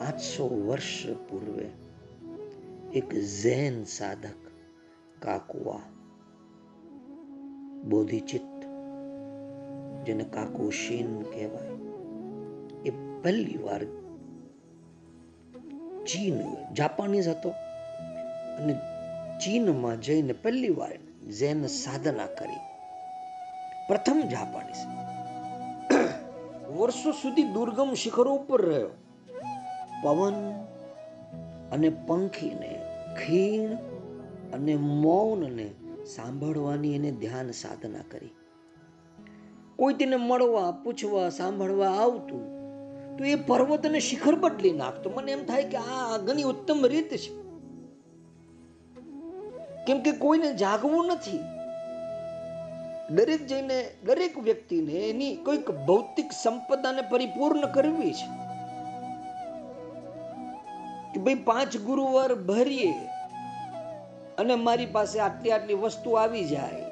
આઠસો વર્ષ પૂર્વે એક ઝેન સાધક કાકુઆ. બોધિચિત્ત, જેને કાકુશીન કહેવાય, એ પહેલી વાર ચીન, જાપાનીઝ હતો અને ચીનમાં જઈને પહેલી વાર ઝેન સાધના કરી. પ્રથમ જાપાનીઝ વર્ષો સુધી દુર્ગમ શિખરો ઉપર રહ્યો. પવન અને પંખીને ખીણ અને મૌનને સાંભળવાની એને ધ્યાન સાધના કરી. કોઈ તેને મળવા, પૂછવા, સાંભળવા આવતું, તો એ પર્વતને શિખર બદલી નાખતો. મને એમ થાય કે આ ઘણી ઉત્તમ રીત છે. કેમ કે કોઈને જાગવું નથી. દરેક જઈને, દરેક વ્યક્તિને એની કોઈક ભૌતિક સંપદાને પરિપૂર્ણ કરવી છે. કે ભાઈ પાંચ ગુરુવાર ભરીએ અને મારી પાસે આટલી આટલી વસ્તુ આવી જાય,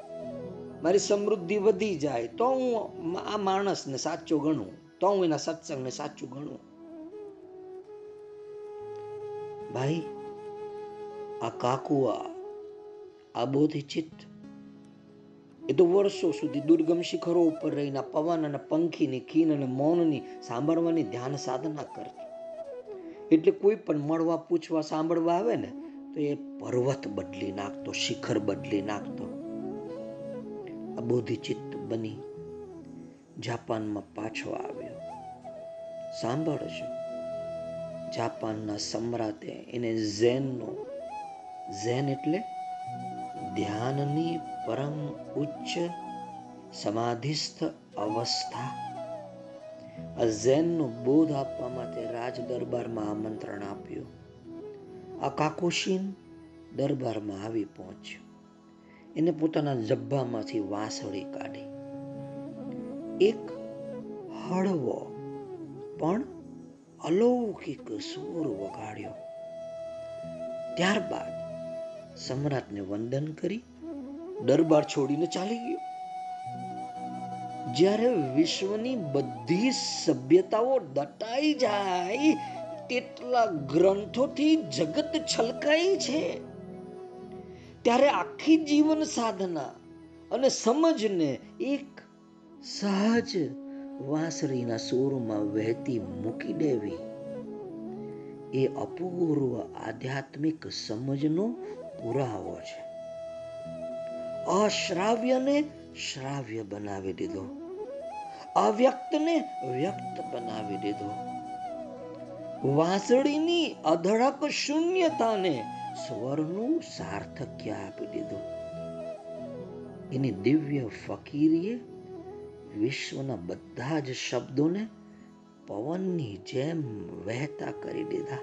મારી સમૃદ્ધિ વધી જાય, તો હું આ માણસને સાચો ગણું, તો હું એના સત્સંગને સાચું ગણું. ભાઈ, આ કાકુઆ, આ બોધિચિત્ત, એ તો વર્ષો સુધી દુર્ગમ શિખરો ઉપર રહીને પવન અને પંખીની ખીન અને મૌનની સાંભળવાની ધ્યાન સાધના કરતી. એટલે કોઈ પણ મળવા, પૂછવા, સાંભળવા આવે ને, તો એ પર્વત બદલી નાખતો, શિખર બદલી નાખતો. આ બોધિચિત્ત બની જાપાનમાં પાછો આવ્યો. સાંભળજો. જાપાનના સમ્રાટે એને ઝેનનો, ઝેન એટલે ધ્યાનની પરમ ઉચ્ચ સમાધિસ્થ અવસ્થા આ ઝેનનો બોધ આપવા માટે રાજ દરબારમાં આમંત્રણ આપ્યું. આ કાકોશીન દરબારમાં આવી પહોંચ્યો. એને પોતાના જબ્બામાંથી વાંસળી કાઢી. એક હળવો પણ અલૌકિક સૂર વગાડ્યો. ત્યારબાદ સમ્રાટને વંદન કરી, દરબાર છોડીને ચાલી ગયો. જ્યારે વિશ્વની બધી સભ્યતાઓ દટાઈ જાય, તેટલા ગ્રંથોથી જગત છલકાય છે. ત્યારે આખી જીવન સાધના અને સમજને એક સહજ વાંસળીના સૂરમાં વહેતી મૂકી દેવી. એ અપૂર્વ આધ્યાત્મિક સમજનો પુરાવો છે. અશ્રાવ્યને શ્રાવ્ય બનાવી દીધો. અવ્યક્તને વ્યક્ત બનાવી દીધો. વાંસળીની અધડક શૂન્યતાને સ્વરનું સાર્થક્ય આપી દીધું. એની દિવ્ય ફકીરીએ વિશ્વના બધા જ શબ્દોને પવનની જેમ વહેતા કરી દીધા.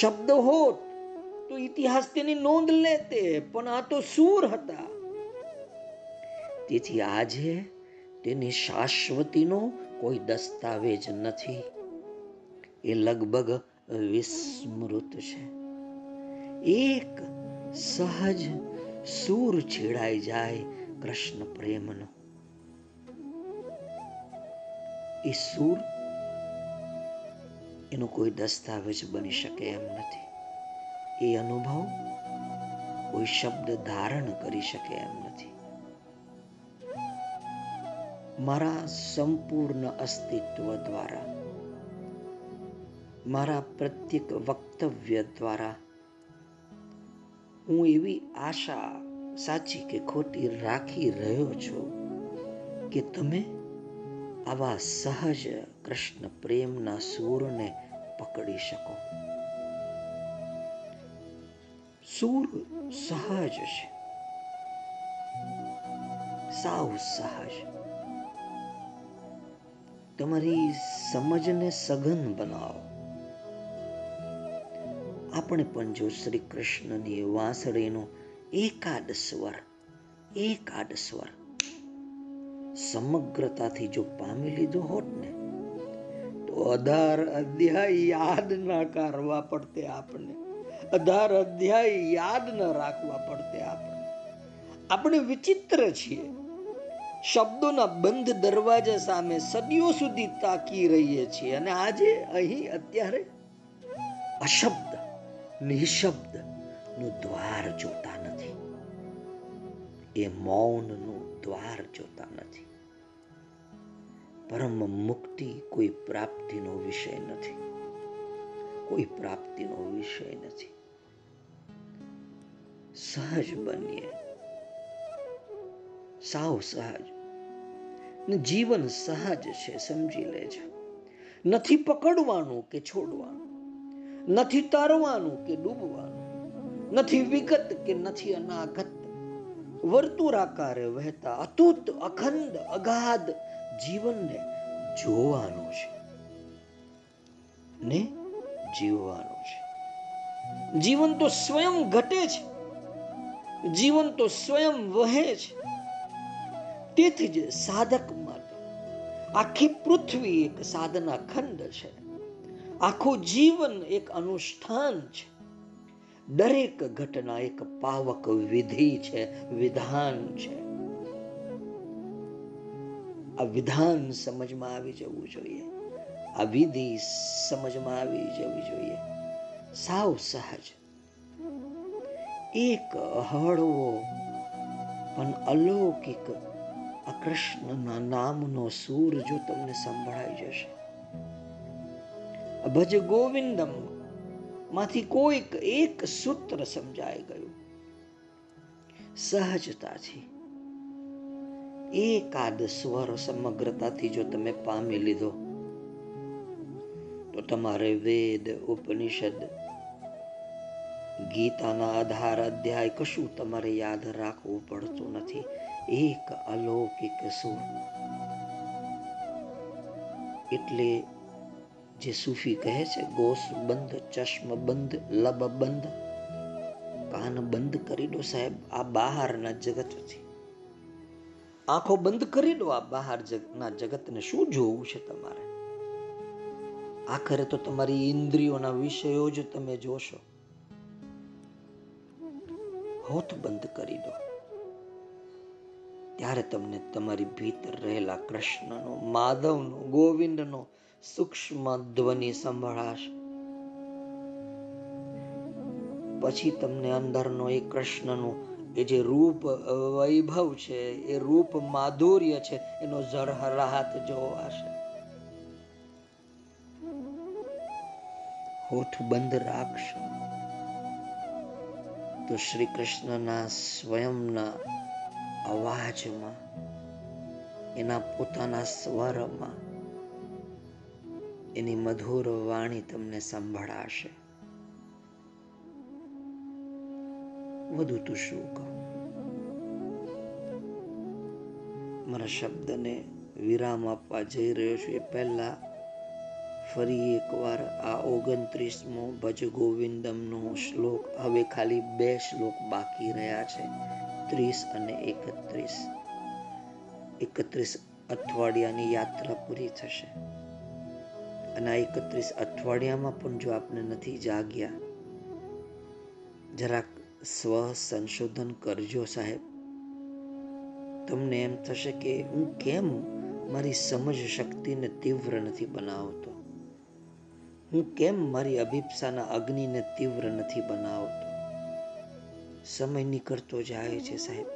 શબ્દ હોત તો ઇતિહાસ તેની નોંધ લેતે, પણ આ તો સૂર હતા. તેથી આજે તેની શાશ્વતીનો કોઈ દસ્તાવેજ નથી. એ લગભગ વિસ્મૃત છે. એક સહજ સૂર છેડાઈ જાય કૃષ્ણ પ્રેમનો. એ સૂર એનો કોઈ દસ્તાવેજ બની શકે એમ નથી. એ અનુભવ કોઈ શબ્દ ધારણ કરી શકે એમ નથી. મારા સંપૂર્ણ અસ્તિત્વ દ્વારા, મારા પ્રત્યેક વક્તવ્ય દ્વારા હું એવી આશા સાચી કે ખોટી રાખી રહ્યો છું કે તમે આવા સહજ કૃષ્ણ પ્રેમના સૂરને પકડી શકો. સૂર સહજ છે. સાવ સહજ. તમારી સમજને સઘન બનાવો. આપણે પણ જો શ્રી કૃષ્ણની વાંસળીનો એકાદ સ્વર એકાદ સ્વર સમગ્રતાથી જો પામી લીધો હોત ને, તો અઢાર અધ્યાય યાદ ના કરવા પડતે આપણે. અઢાર અધ્યાય યાદ ન રાખવા પડતે આપણે. આપણે વિચિત્ર છીએ. શબ્દોના બંધ દરવાજા સામે સદીઓ સુધી તાકી રહીએ છીએ. અને આજે અહીં અત્યારે અશબ્દ નિશબ્દનું દ્વાર જોતા નથી. એ મૌનનું દ્વાર જોતા નથી. પરમ મુક્તિ કોઈ પ્રાપ્તિનો વિષય નથી. કોઈ પ્રાપ્તિનો વિષય નથી. સહજ બનીએ સાવ સહજ. ને જીવન સહજ છે, સમજી લેજો. નથી પકડવાનું કે છોડવાનું. નથી તરવાનું કે ડૂબવાનું. નથી વિગત કે નથી અનાગત. વર્તુળાકારે વહેતા અતૂત, અખંડ, અગાધ જીવનને જોવાનું છે. ને જીવવાનું છે. જીવન તો સ્વયં ઘટે છે. જીવન તો સ્વયં વહે છે. તેથી જ સાધક મન આખી પૃથ્વી એક સાધના ખંડ છે. આખું જીવન એક અનુષ્ઠાન છે. દરેક ઘટના એક પાવક વિધિ છે, વિધાન છે. આ વિધાન સમજમાં આવી જવું જોઈએ. આ વિધિ સમજમાં આવી જવી જોઈએ. સાવ સહજ. એક હળવો પણ અલૌકિક આ કૃષ્ણના નામનો સૂર જો તમને સંભળાઈ જશે. ભજ ગોવિંદમમાંથી કોઈક એક સૂત્ર સમજાઈ ગયું. સહજતાથી, એકાદ સ્વર સમગ્રતાથી જો તમે પામી લીધો, તો તમારે વેદ, ઉપનિષદ, ગીતાના આધાર અધ્યાય કશું તમારે યાદ રાખવું પડતું નથી. એક અલૌકિક સુર એટલે જે સૂફી કહે છે, ગોસ બંધ, ચશ્મ બંધ, લબ બંધ, કાન બંધ કરી દો સાહેબ, આ બહારના જગતથી. આંખો બંધ કરી દો, આ બહાર ના જગતને શું જોવું છે તમારે? આખરે તો તમારી ઇન્દ્રિયોના વિષયો જ તમે જોશો. હોઠ બંધ કરી દો. ત્યારે તમને તમારી ભીતર રહેલા કૃષ્ણનો, માધવનો, ગોવિંદનો સૂક્ષ્મ ધ્વનિ સંભળાશે. પછી તમને અંદરનો એ કૃષ્ણનું એ જે રૂપ વૈભવ છે, એ રૂપ માધુર્ય છે, એનો ઝળહળાટ જોવાશે. હોઠ બંધ રાખશો. તો શ્રી કૃષ્ણના સ્વયંના અવાજમાં, એના પોતાના સ્વરમાં, એની મધુર વાણી તમને સંભળાશે. વધુ તું શું કહું? મારા શબ્દને વિરામ આપવા જઈ રહ્યો છું. એ પહેલા ફરી એકવાર આ ઓગણત્રીસમો ભજ ગોવિંદમનો શ્લોક. હવે ખાલી બે શ્લોક બાકી રહ્યા છે. ત્રીસ અને એકત્રીસ. એકત્રીસ અઠવાડિયાની યાત્રા પૂરી થશે. અને આ એકત્રીસ અઠવાડિયામાં પણ જો આપણે નથી જાગ્યા, જરાક સ્વ સંશોધન કરજો સાહેબ. તમને એમ થશે કે હું કેમ મારી સમજ શક્તિને તીવ્ર નથી બનાવતો? હું કેમ મારી અભિપ્સાના અગ્નિને તીવ્ર નથી બનાવતો? સમય નીકળતો જાય છે, સાહેબ.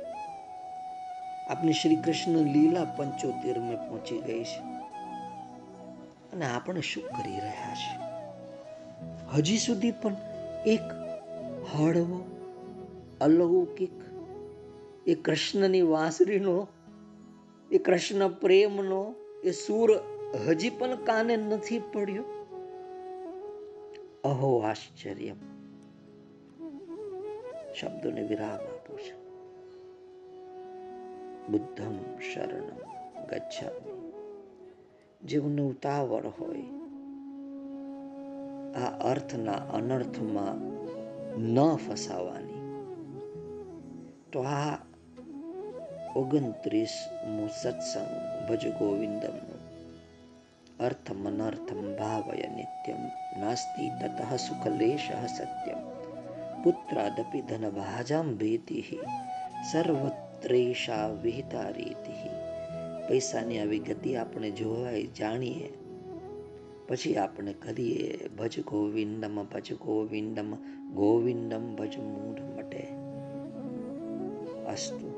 આપની શ્રી કૃષ્ણ લીલા પંચોતેર મેં પહોંચી ગઈ છે. અને આપણે શું કરી રહ્યા છે? હજી સુધી પણ એક હળવો, અલૌકિક, એ કૃષ્ણની વાંસરીનો એ કૃષ્ણ પ્રેમનો, એ સૂર હજી પણ કાને નથી પડ્યો? અહો, આશ્ચર્ય. શબ્દોને વિરામ આપો છો. બુદ્ધમ શરણમ ગચ્છામિ. જેમને ઉતાવળ હોય, આ અર્થના અનર્થમાં ન ફસાવાની. તો આ ઓગણત્રીસમું સત્સંગ ભજ ગોવિંદમનું અર્થમ અનર્થમ ભાવય નિત્યમ નાસ્તિ તતઃ સુખલેશ સત્યમ. પુત્રાદપી धनभाजां भीतिः સર્વત્રેષા વિહિતા રીતિ પૈસાની આવી ગતિ આપણે જોવાય જાણીએ પછી આપણે કરીએ ભજ ગોવિંદમ ભજ ગોવિંદમ ગોવિંદમ ભજ મૂઢ મટે અસ્તુ